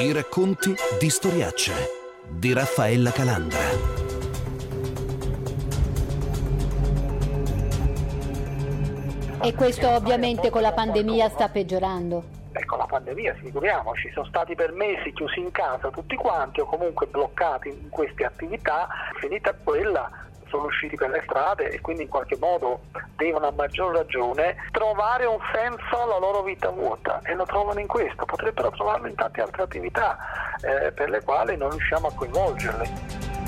I racconti di Storiacce di Raffaella Calandra. E questo ovviamente con la pandemia sta peggiorando. Ecco, la pandemia, figuriamoci, sono stati per mesi chiusi in casa tutti quanti o comunque bloccati in queste attività, finita quella sono usciti per le strade e quindi in qualche modo devono a maggior ragione trovare un senso alla loro vita vuota e lo trovano in questo, potrebbero trovarlo in tante altre attività eh, per le quali non riusciamo a coinvolgerle.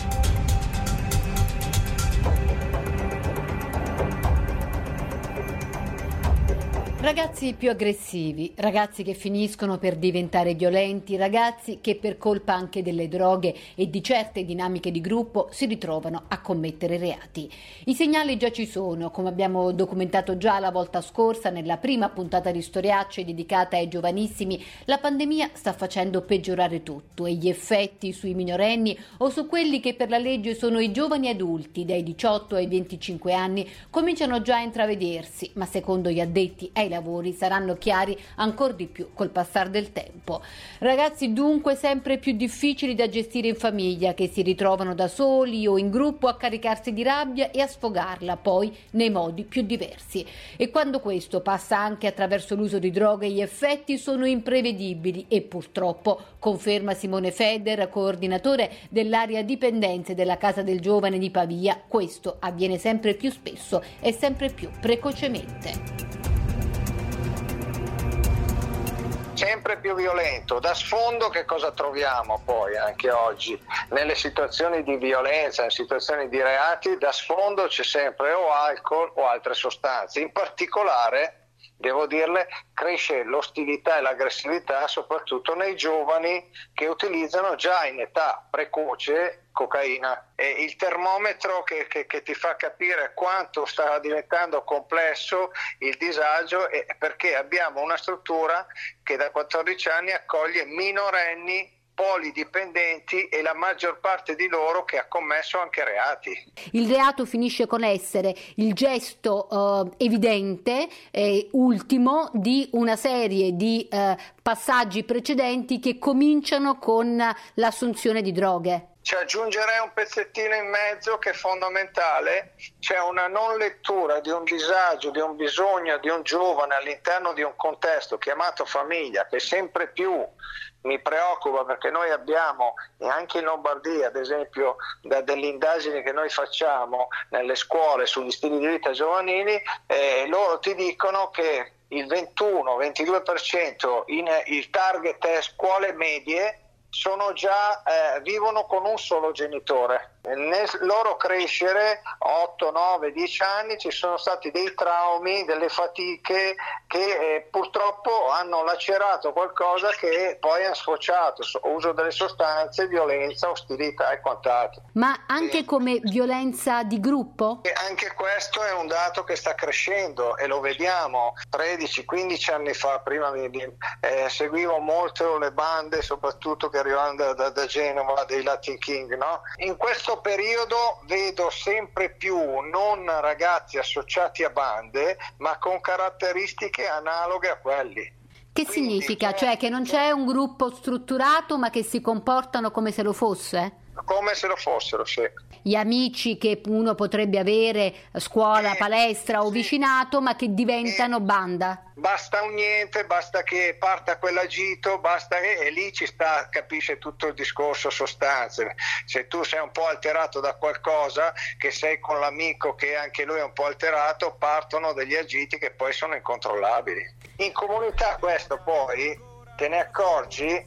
Ragazzi più aggressivi, ragazzi che finiscono per diventare violenti, ragazzi che per colpa anche delle droghe e di certe dinamiche di gruppo si ritrovano a commettere reati. I segnali già ci sono, come abbiamo documentato già la volta scorsa nella prima puntata di Storiacce dedicata ai giovanissimi, la pandemia sta facendo peggiorare tutto e gli effetti sui minorenni o su quelli che per la legge sono i giovani adulti dai 18 ai 25 anni cominciano già a intravedersi, ma secondo gli addetti ai lavori saranno chiari ancora di più col passare del tempo. Ragazzi dunque sempre più difficili da gestire in famiglia, che si ritrovano da soli o in gruppo a caricarsi di rabbia e a sfogarla poi nei modi più diversi. E quando questo passa anche attraverso l'uso di droghe, gli effetti sono imprevedibili e purtroppo, conferma Simone Feder, coordinatore dell'area dipendenze della Casa del Giovane di Pavia, questo avviene sempre più spesso e sempre più precocemente. Sempre più violento. Da sfondo che cosa troviamo poi anche oggi? Nelle situazioni di violenza, in situazioni di reati, da sfondo c'è sempre o alcol o altre sostanze. In particolare devo dirle, cresce l'ostilità e l'aggressività soprattutto nei giovani che utilizzano già in età precoce cocaina. È il termometro che, che, che, ti fa capire quanto sta diventando complesso il disagio perché abbiamo una struttura che da 14 anni accoglie minorenni polidipendenti e la maggior parte di loro che ha commesso anche reati. Il reato finisce con essere il gesto eh, evidente e ultimo di una serie di eh, passaggi precedenti che cominciano con l'assunzione di droghe. Ci aggiungerei un pezzettino in mezzo che è fondamentale, c'è una non lettura di un disagio, di un bisogno di un giovane all'interno di un contesto chiamato famiglia che sempre più mi preoccupa perché noi abbiamo, e anche in Lombardia ad esempio, da delle indagini che noi facciamo nelle scuole sugli stili di vita giovanili, eh, loro ti dicono che il 21-22% in, il target è scuole medie sono già, eh, vivono con un solo genitore. Nel loro crescere, 8, 9, 10 anni, ci sono stati dei traumi, delle fatiche che eh, purtroppo hanno lacerato qualcosa che poi ha sfociato, uso delle sostanze, violenza, ostilità e quant'altro. Ma anche e, come violenza di gruppo? Anche questo è un dato che sta crescendo e lo vediamo 13-15 anni fa, prima mi, eh, seguivo molto le bande, soprattutto che arrivavano da, da, da Genova, dei Latin King, no? In questo questo periodo vedo sempre più non ragazzi associati a bande, ma con caratteristiche analoghe a quelli. Che Quindi, significa? Cioè che non c'è un gruppo strutturato ma che si comportano come se lo fosse? Come se lo fossero, sì. Gli amici che uno potrebbe avere scuola, eh, palestra o sì. vicinato, ma che diventano eh, banda. Basta un niente, basta che parta quell'agito, basta che e lì ci sta, capisce tutto il discorso sostanze. Se tu sei un po' alterato da qualcosa, che sei con l'amico che anche lui è un po' alterato, partono degli agiti che poi sono incontrollabili. In comunità questo poi te ne accorgi eh,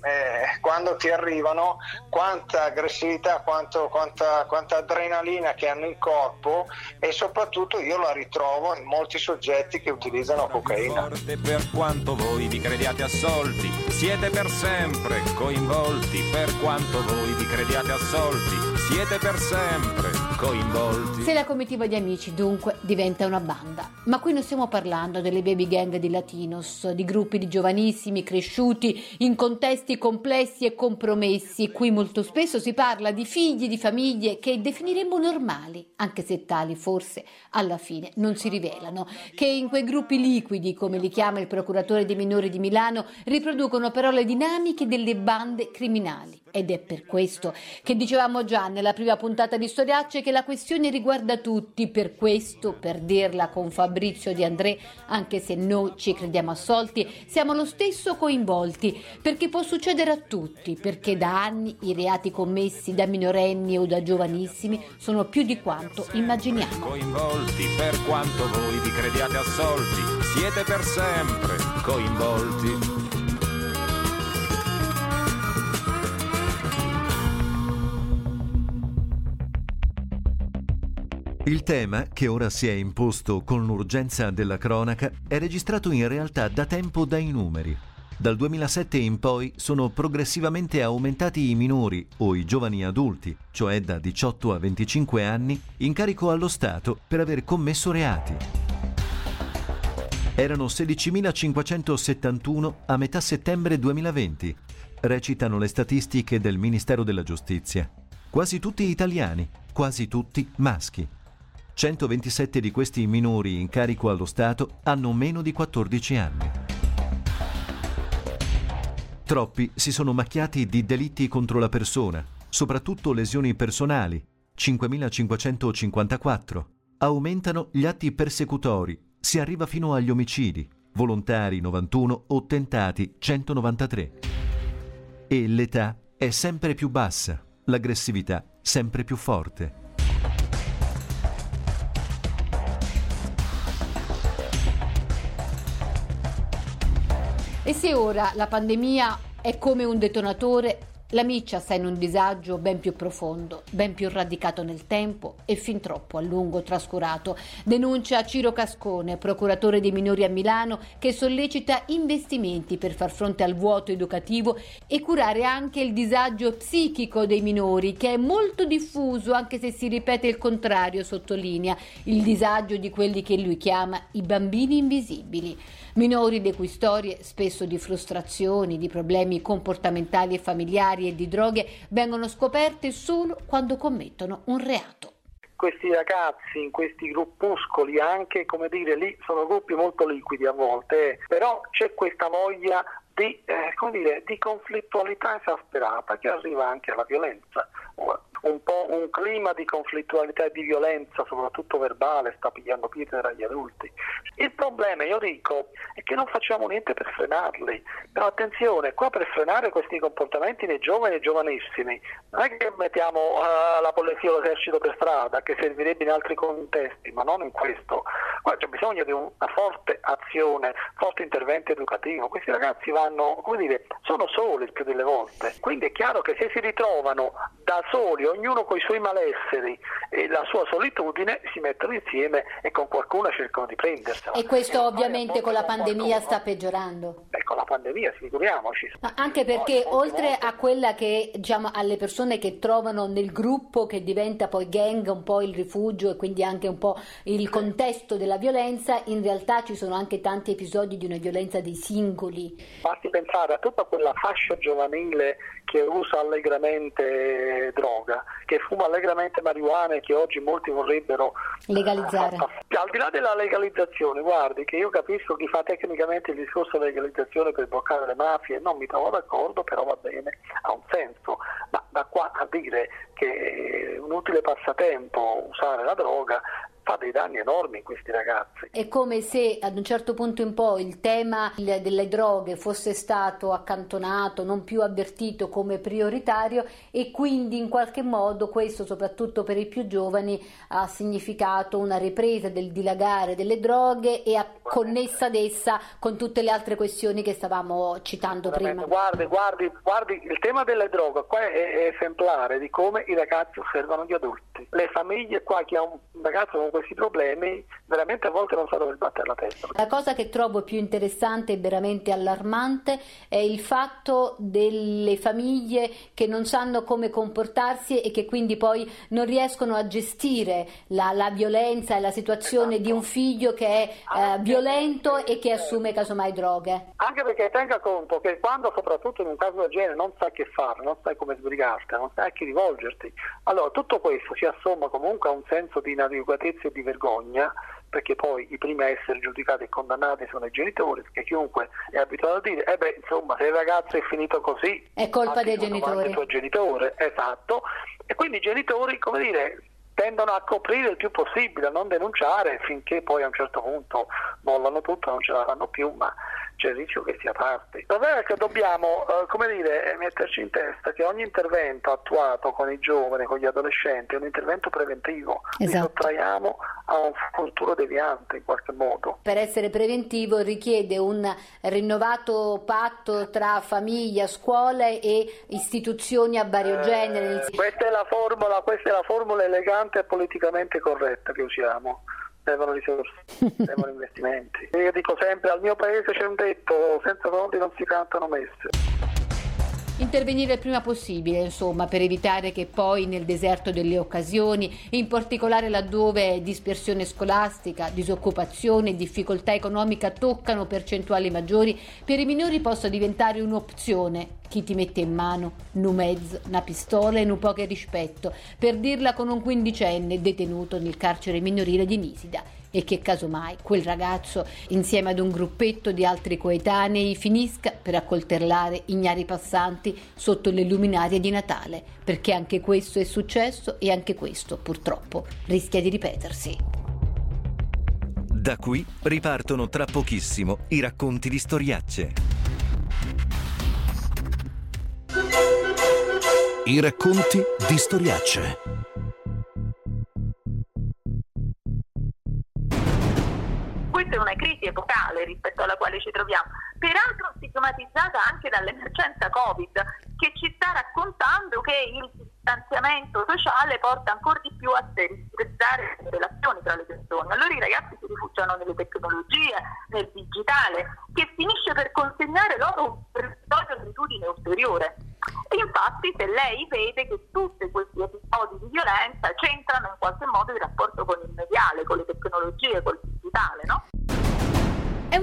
quando ti arrivano quanta aggressività, quanto, quanta, quanta, adrenalina che hanno in corpo e soprattutto io la ritrovo in molti soggetti che utilizzano cocaina. Per quanto voi vi crediate assolti, siete per sempre coinvolti, per quanto voi vi crediate assolti, siete per sempre coinvolti. Se la comitiva di amici dunque diventa una banda. Ma qui non stiamo parlando delle baby gang di Latinos, di gruppi di giovanissimi cresciuti in contesti complessi e compromessi. Qui molto spesso si parla di figli di famiglie che definiremmo normali, anche se tali forse alla fine non si rivelano, che in quei gruppi liquidi, come li chiama il procuratore dei minori di Milano, riproducono però le dinamiche delle bande criminali. Ed è per questo che dicevamo già nella prima puntata di Storiacce che la questione riguarda tutti, per questo, per dirla con Fabrizio Di André, anche se noi ci crediamo assolti, siamo lo stesso coinvolti, perché può succedere a tutti, perché da anni i reati commessi da minorenni o da giovanissimi sono più di quanto immaginiamo. Coinvolti per quanto voi vi crediate assolti, siete per sempre coinvolti. Il tema, che ora si è imposto con l'urgenza della cronaca, è registrato in realtà da tempo dai numeri. Dal 2007 in poi sono progressivamente aumentati i minori o i giovani adulti, cioè da 18 a 25 anni, in carico allo Stato per aver commesso reati. Erano 16.571 a metà settembre 2020, recitano le statistiche del Ministero della Giustizia. Quasi tutti italiani, quasi tutti maschi. 127 di questi minori in carico allo Stato hanno meno di 14 anni. Troppi si sono macchiati di delitti contro la persona, soprattutto lesioni personali, 5.554. Aumentano gli atti persecutori, si arriva fino agli omicidi, volontari 91 o tentati 193. E l'età è sempre più bassa, l'aggressività sempre più forte. E se ora la pandemia è come un detonatore, la miccia sta in un disagio ben più profondo, ben più radicato nel tempo e fin troppo a lungo trascurato. Denuncia Ciro Cascone, procuratore dei minori a Milano, che sollecita investimenti per far fronte al vuoto educativo e curare anche il disagio psichico dei minori, che è molto diffuso, anche se si ripete il contrario, sottolinea, il disagio di quelli che lui chiama i bambini invisibili. Minori le cui storie, spesso di frustrazioni, di problemi comportamentali e familiari e di droghe, vengono scoperte solo quando commettono un reato questi ragazzi in questi gruppuscoli anche come dire lì sono gruppi molto liquidi a volte eh. però c'è questa voglia di, eh, dire, di conflittualità esasperata che arriva anche alla violenza un po' un clima di conflittualità e di violenza, soprattutto verbale, sta pigliando piede tra gli adulti. Il problema, io dico, è che non facciamo niente per frenarli. Però attenzione, qua per frenare questi comportamenti dei giovani e giovanissimi, non è che mettiamo uh, la polizia o l'esercito per strada, che servirebbe in altri contesti, ma non in questo. Qua c'è bisogno di una forte azione, forte intervento educativo. Questi ragazzi vanno, come dire, sono soli il più delle volte. Quindi è chiaro che se si ritrovano da soli, ognuno con i suoi malesseri e la sua solitudine, si mettono insieme e con qualcuno cercano di prendersela. E questo e ovviamente con la pandemia sta peggiorando. Eh, con la pandemia, figuriamoci. Ma anche perché oltre a quella che, diciamo, alle persone che trovano nel gruppo che diventa poi gang un po' il rifugio e quindi anche un po' il contesto della violenza, in realtà ci sono anche tanti episodi di una violenza dei singoli. Basti pensare a tutta quella fascia giovanile che usa allegramente droga, che fuma allegramente marijuana e che oggi molti vorrebbero legalizzare. Al di là della legalizzazione, guardi che io capisco chi fa tecnicamente il discorso della legalizzazione per bloccare le mafie, non mi trovo d'accordo, però va bene, ha un senso, ma da qua a dire che è un utile passatempo usare la droga fa dei danni enormi in questi ragazzi. È come se ad un certo punto in poi il tema delle droghe fosse stato accantonato, non più avvertito come prioritario e quindi in qualche modo questo soprattutto per i più giovani ha significato una ripresa del dilagare delle droghe e ha connessa ad essa con tutte le altre questioni che stavamo citando prima. Guardi, guardi, guardi, il tema delle droghe qua è, è esemplare di come i ragazzi osservano gli adulti. Le famiglie qua, chi ha un ragazzo con questi problemi veramente a volte non sa dove sbattere la testa. La cosa che trovo più interessante e veramente allarmante è il fatto delle famiglie che non sanno come comportarsi e che quindi poi non riescono a gestire la, la violenza e la situazione esatto. di un figlio che è eh, violento e che assume casomai droghe. Anche perché tenga conto che quando soprattutto in un caso del genere non sai che fare, non sai come sbrigarti, non sai a chi rivolgerti, allora tutto questo si assomma comunque a un senso di inadeguatezza e di vergogna perché poi i primi a essere giudicati e condannati sono i genitori, perché chiunque è abituato a dire, eh beh, insomma, se il ragazzo è finito così, è colpa dei genitori. Tuo genitore, esatto. E quindi i genitori, come dire, tendono a coprire il più possibile, a non denunciare finché poi a un certo punto mollano tutto, non ce la fanno più, ma c'è il rischio che sia parte. La vera è che dobbiamo, eh, come dire, metterci in testa che ogni intervento attuato con i giovani, con gli adolescenti, è un intervento preventivo. Esatto. Li sottraiamo a un futuro deviante in qualche modo. Per essere preventivo richiede un rinnovato patto tra famiglia, scuole e istituzioni a vario eh, genere. Questa è la formula, questa è la formula elegante e politicamente corretta che usiamo servono risorse, servono investimenti. Io dico sempre, al mio paese c'è un detto, senza soldi non si cantano messe. Intervenire il prima possibile, insomma, per evitare che poi nel deserto delle occasioni, in particolare laddove dispersione scolastica, disoccupazione e difficoltà economica toccano percentuali maggiori, per i minori possa diventare un'opzione. Chi ti mette in mano un mezzo, una pistola e un po' che rispetto, per dirla con un quindicenne detenuto nel carcere minorile di Nisida e che casomai quel ragazzo insieme ad un gruppetto di altri coetanei finisca per accoltellare ignari passanti sotto le luminarie di Natale, perché anche questo è successo e anche questo purtroppo rischia di ripetersi. Da qui ripartono tra pochissimo i racconti di storiacce. I racconti di storiacce. questa è una crisi epocale rispetto alla quale ci troviamo, peraltro stigmatizzata anche dall'emergenza Covid, che ci sta raccontando che il distanziamento sociale porta ancora di più a stressare le relazioni tra le persone. Allora i ragazzi si rifugiano nelle tecnologie, nel digitale, che finisce per consegnare loro un territorio di abitudine ulteriore. Se lei vede che tutti questi episodi di violenza c'entrano in qualche modo il rapporto con il mediale, con le tecnologie, col digitale, no?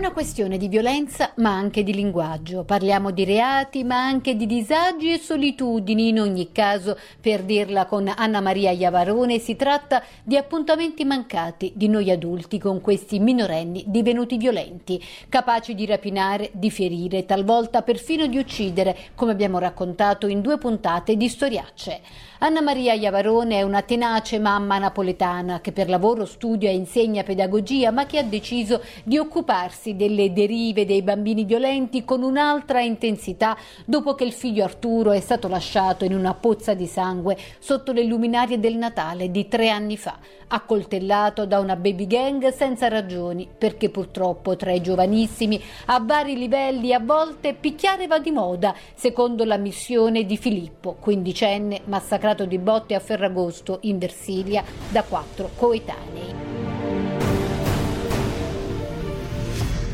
Una questione di violenza ma anche di linguaggio. Parliamo di reati ma anche di disagi e solitudini. In ogni caso, per dirla con Anna Maria Iavarone, si tratta di appuntamenti mancati di noi adulti con questi minorenni divenuti violenti, capaci di rapinare, di ferire, talvolta perfino di uccidere, come abbiamo raccontato in due puntate di Storiacce. Anna Maria Iavarone è una tenace mamma napoletana che per lavoro studia e insegna pedagogia, ma che ha deciso di occuparsi delle derive dei bambini violenti con un'altra intensità dopo che il figlio Arturo è stato lasciato in una pozza di sangue sotto le luminarie del Natale di tre anni fa, accoltellato da una baby gang senza ragioni, perché purtroppo tra i giovanissimi a vari livelli a volte picchiare va di moda, secondo la missione di Filippo, quindicenne massacrato sparato di botte a Ferragosto in Versilia da quattro coetanei.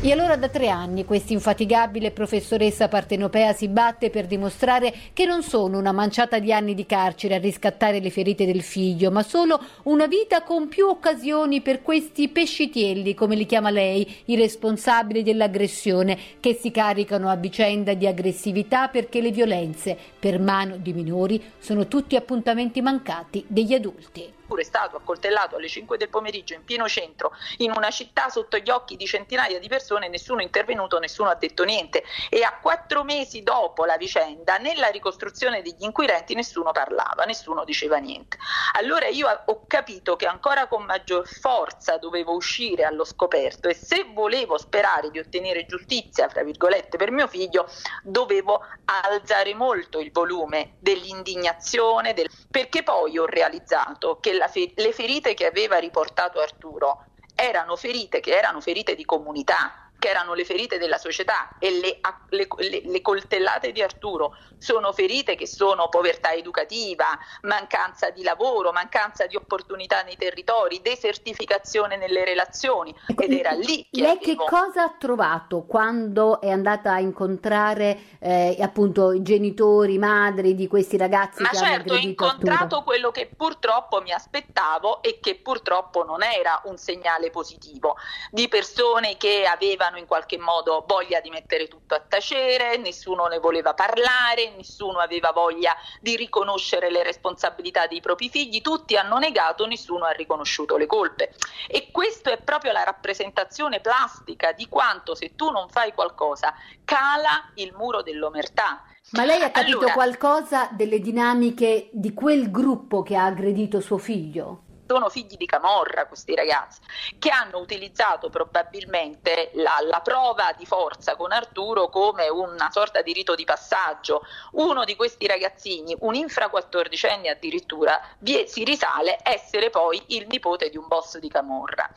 E allora da tre anni questa infatigabile professoressa partenopea si batte per dimostrare che non sono una manciata di anni di carcere a riscattare le ferite del figlio, ma solo una vita con più occasioni per questi pescitielli, come li chiama lei, i responsabili dell'aggressione, che si caricano a vicenda di aggressività perché le violenze per mano di minori sono tutti appuntamenti mancati degli adulti è stato accoltellato alle 5 del pomeriggio in pieno centro, in una città sotto gli occhi di centinaia di persone, nessuno è intervenuto, nessuno ha detto niente. E a quattro mesi dopo la vicenda, nella ricostruzione degli inquirenti, nessuno parlava, nessuno diceva niente. Allora io ho capito che ancora con maggior forza dovevo uscire allo scoperto e se volevo sperare di ottenere giustizia, fra virgolette, per mio figlio, dovevo alzare molto il volume dell'indignazione, del... perché poi ho realizzato che fe- le ferite che aveva riportato Arturo erano ferite che erano ferite di comunità, che erano le ferite della società e le, le, le, le, coltellate di Arturo sono ferite che sono povertà educativa, mancanza di lavoro, mancanza di opportunità nei territori, desertificazione nelle relazioni. Ed era lì che Lei avevo... che cosa ha trovato quando è andata a incontrare eh, appunto i genitori, madri di questi ragazzi Ma certo, ho incontrato Arturo? quello che purtroppo mi aspettavo e che purtroppo non era un segnale positivo. Di persone che avevano avevano in qualche modo voglia di mettere tutto a tacere, nessuno ne voleva parlare, nessuno aveva voglia di riconoscere le responsabilità dei propri figli, tutti hanno negato, nessuno ha riconosciuto le colpe. E questa è proprio la rappresentazione plastica di quanto se tu non fai qualcosa cala il muro dell'omertà. Ma lei ha capito allora, qualcosa delle dinamiche di quel gruppo che ha aggredito suo figlio? Sono figli di Camorra questi ragazzi, che hanno utilizzato probabilmente la, la, prova di forza con Arturo come una sorta di rito di passaggio. Uno di questi ragazzini, un infra 14 anni addirittura, vi, si risale essere poi il nipote di un boss di Camorra.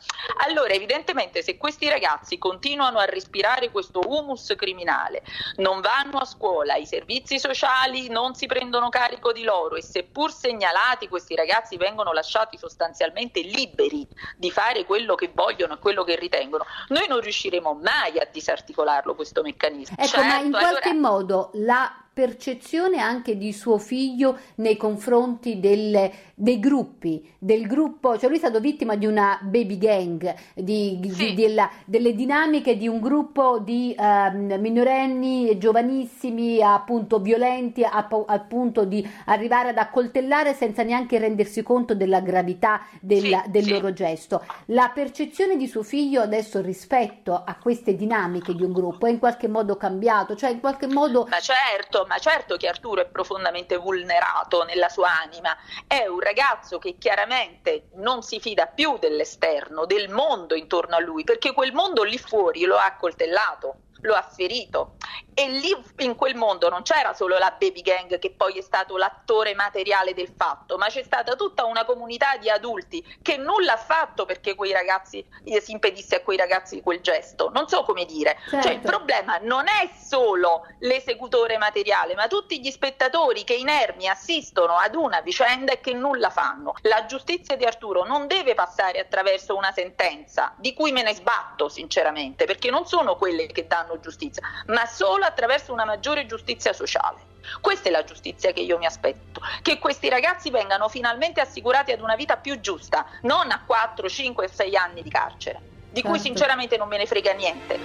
Allora evidentemente se questi ragazzi continuano a respirare questo humus criminale, non vanno a scuola, i servizi sociali non si prendono carico di loro e seppur segnalati questi ragazzi vengono lasciati sostanzialmente sostanzialmente liberi di fare quello che vogliono e quello che ritengono, noi non riusciremo mai a disarticolarlo questo meccanismo. Ecco, certo, ma in qualche allora... modo la percezione anche di suo figlio nei confronti delle, dei gruppi, del gruppo, cioè lui è stato vittima di una baby gang, di, sì. di, della, delle dinamiche di un gruppo di uh, minorenni giovanissimi, appunto violenti, a, al punto di arrivare ad accoltellare senza neanche rendersi conto della gravità del, sì, del sì. loro gesto. La percezione di suo figlio adesso rispetto a queste dinamiche di un gruppo è in qualche modo cambiato, cioè in qualche modo... Ma certo, ma certo che Arturo è profondamente vulnerato nella sua anima, è un ragazzo che chiaramente non si fida più dell'esterno, del mondo intorno a lui, perché quel mondo lì fuori lo ha accoltellato lo ha ferito. E lì in quel mondo non c'era solo la baby gang che poi è stato l'attore materiale del fatto, ma c'è stata tutta una comunità di adulti che nulla ha fatto perché quei ragazzi eh, si impedisse a quei ragazzi quel gesto. Non so come dire. Certo. Cioè, il certo. problema non è solo l'esecutore materiale, ma tutti gli spettatori che inermi assistono ad una vicenda e che nulla fanno. La giustizia di Arturo non deve passare attraverso una sentenza, di cui me ne sbatto sinceramente, perché non sono quelle che danno giustizia, ma solo attraverso una maggiore giustizia sociale. Questa è la giustizia che io mi aspetto, che questi ragazzi vengano finalmente assicurati ad una vita più giusta, non a 4, 5 6 anni di carcere, di certo. cui sinceramente non me ne frega niente.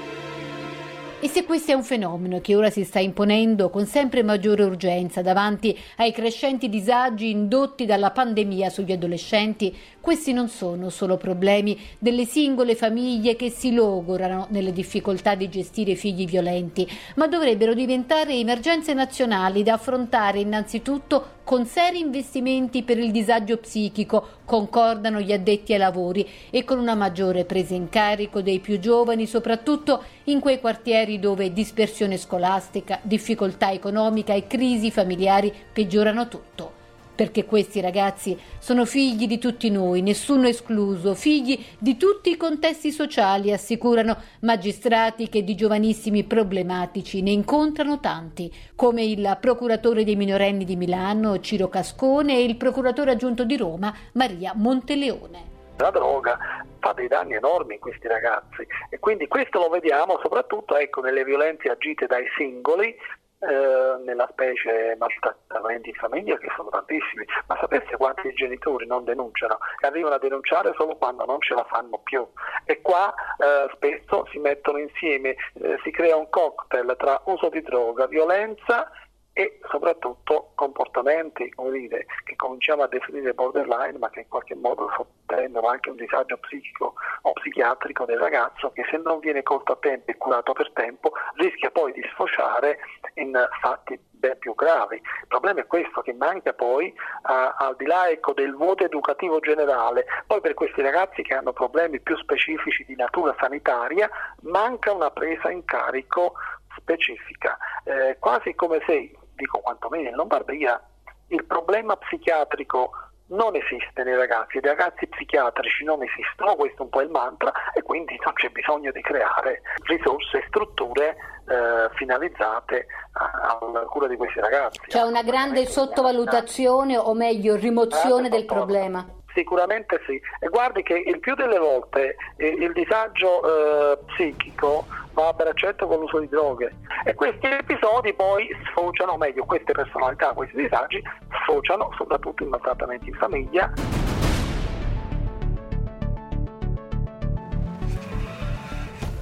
E se questo è un fenomeno che ora si sta imponendo con sempre maggiore urgenza davanti ai crescenti disagi indotti dalla pandemia sugli adolescenti, questi non sono solo problemi delle singole famiglie che si logorano nelle difficoltà di gestire figli violenti, ma dovrebbero diventare emergenze nazionali da affrontare innanzitutto con seri investimenti per il disagio psichico, concordano gli addetti ai lavori, e con una maggiore presa in carico dei più giovani, soprattutto in quei quartieri dove dispersione scolastica, difficoltà economica e crisi familiari peggiorano tutto perché questi ragazzi sono figli di tutti noi, nessuno escluso, figli di tutti i contesti sociali, assicurano magistrati che di giovanissimi problematici ne incontrano tanti, come il procuratore dei minorenni di Milano Ciro Cascone e il procuratore aggiunto di Roma Maria Monteleone. La droga fa dei danni enormi in questi ragazzi. E quindi questo lo vediamo soprattutto ecco, nelle violenze agite dai singoli eh, nella specie maltrattamenti in famiglia che sono tantissimi, ma sapesse quanti genitori non denunciano? E arrivano a denunciare solo quando non ce la fanno più. E qua eh, spesso si mettono insieme, eh, si crea un cocktail tra uso di droga, violenza e soprattutto comportamenti dire, che cominciamo a definire borderline ma che in qualche modo sottendono anche un disagio psichico o psichiatrico del ragazzo che se non viene colto a tempo e curato per tempo rischia poi di sfociare in fatti ben più gravi. Il problema è questo, che manca poi, uh, al di là ecco, del vuoto educativo generale, poi per questi ragazzi che hanno problemi più specifici di natura sanitaria, manca una presa in carico specifica, eh, quasi come se dico quantomeno in Lombardia, il problema psichiatrico non esiste nei ragazzi, i ragazzi psichiatrici non esistono, questo è un po' il mantra e quindi non c'è bisogno di creare risorse e strutture eh, finalizzate alla cura di questi ragazzi. C'è una grande sottovalutazione o meglio rimozione del problema. Sicuramente sì, e guardi che il più delle volte il, il disagio eh, psichico va a braccetto con l'uso di droghe e questi episodi poi sfociano, o meglio queste personalità, questi disagi sfociano soprattutto in maltrattamenti in famiglia.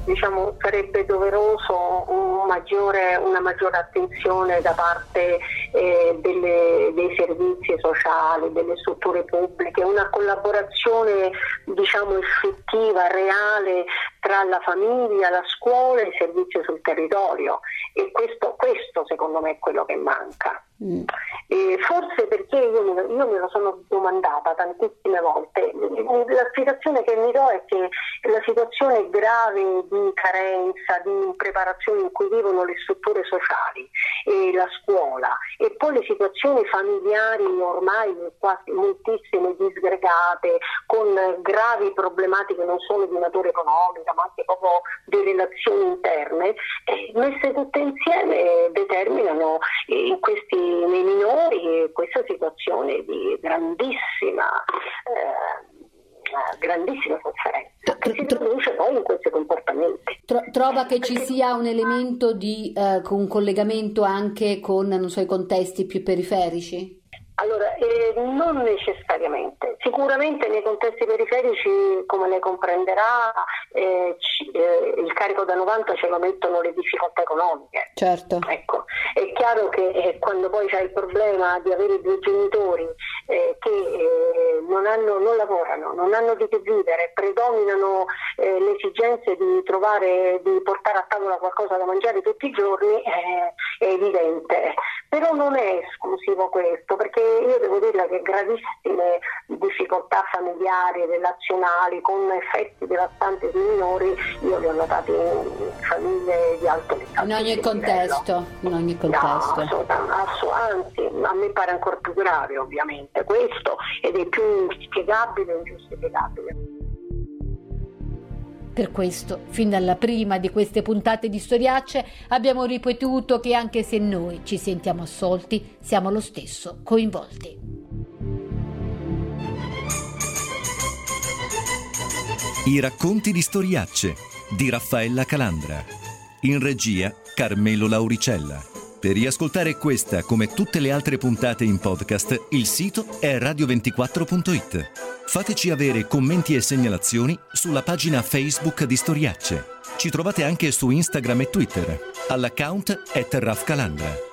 Diciamo, sarebbe doveroso un maggiore, una maggiore attenzione da parte eh, delle, dei servizi sociali, delle strutture pubbliche, una collaborazione diciamo, effettiva, reale tra la famiglia, la scuola e i servizi sul territorio e questo, questo secondo me è quello che manca. Mm. forse perché io me, io me, lo, sono domandata tantissime volte, la spiegazione che mi do è che la situazione grave di carenza, di impreparazione in cui vivono le strutture sociali e la scuola e poi le situazioni familiari ormai quasi moltissime disgregate con gravi problematiche non solo di natura economica ma anche proprio di relazioni interne, eh, messe tutte insieme determinano in questi nei minori questa situazione di grandissima, eh, grandissima sofferenza che si traduce poi in questi comportamenti. Trova che ci sia un elemento di eh, un collegamento anche con so, i contesti più periferici? Allora, eh, non necessariamente. Sicuramente nei contesti periferici, come lei comprenderà, eh, c- eh, il carico da 90 ce lo mettono le difficoltà economiche. Certo. Ecco, è chiaro che eh, quando poi c'è il problema di avere due genitori eh, che eh, non, hanno, non, lavorano, non hanno di che vivere, predominano le esigenze di trovare, di portare a tavola qualcosa da mangiare tutti i giorni, è evidente. Però non è esclusivo questo, perché io devo dire che gravissime difficoltà familiari, relazionali, con effetti devastanti sui minori, io li ho notati in famiglie di alto livello. In ogni contesto, in ogni contesto. No, anzi, a me pare ancora più grave ovviamente questo ed è più inspiegabile e ingiustificabile. Per questo, fin dalla prima di queste puntate di Storiacce, abbiamo ripetuto che anche se noi ci sentiamo assolti, siamo lo stesso coinvolti. I racconti di Storiacce di Raffaella Calandra. In regia Carmelo Lauricella. Per riascoltare questa come tutte le altre puntate in podcast, il sito è radio24.it. Fateci avere commenti e segnalazioni sulla pagina Facebook di Storiacce. Ci trovate anche su Instagram e Twitter, all'account at Raf Calandra.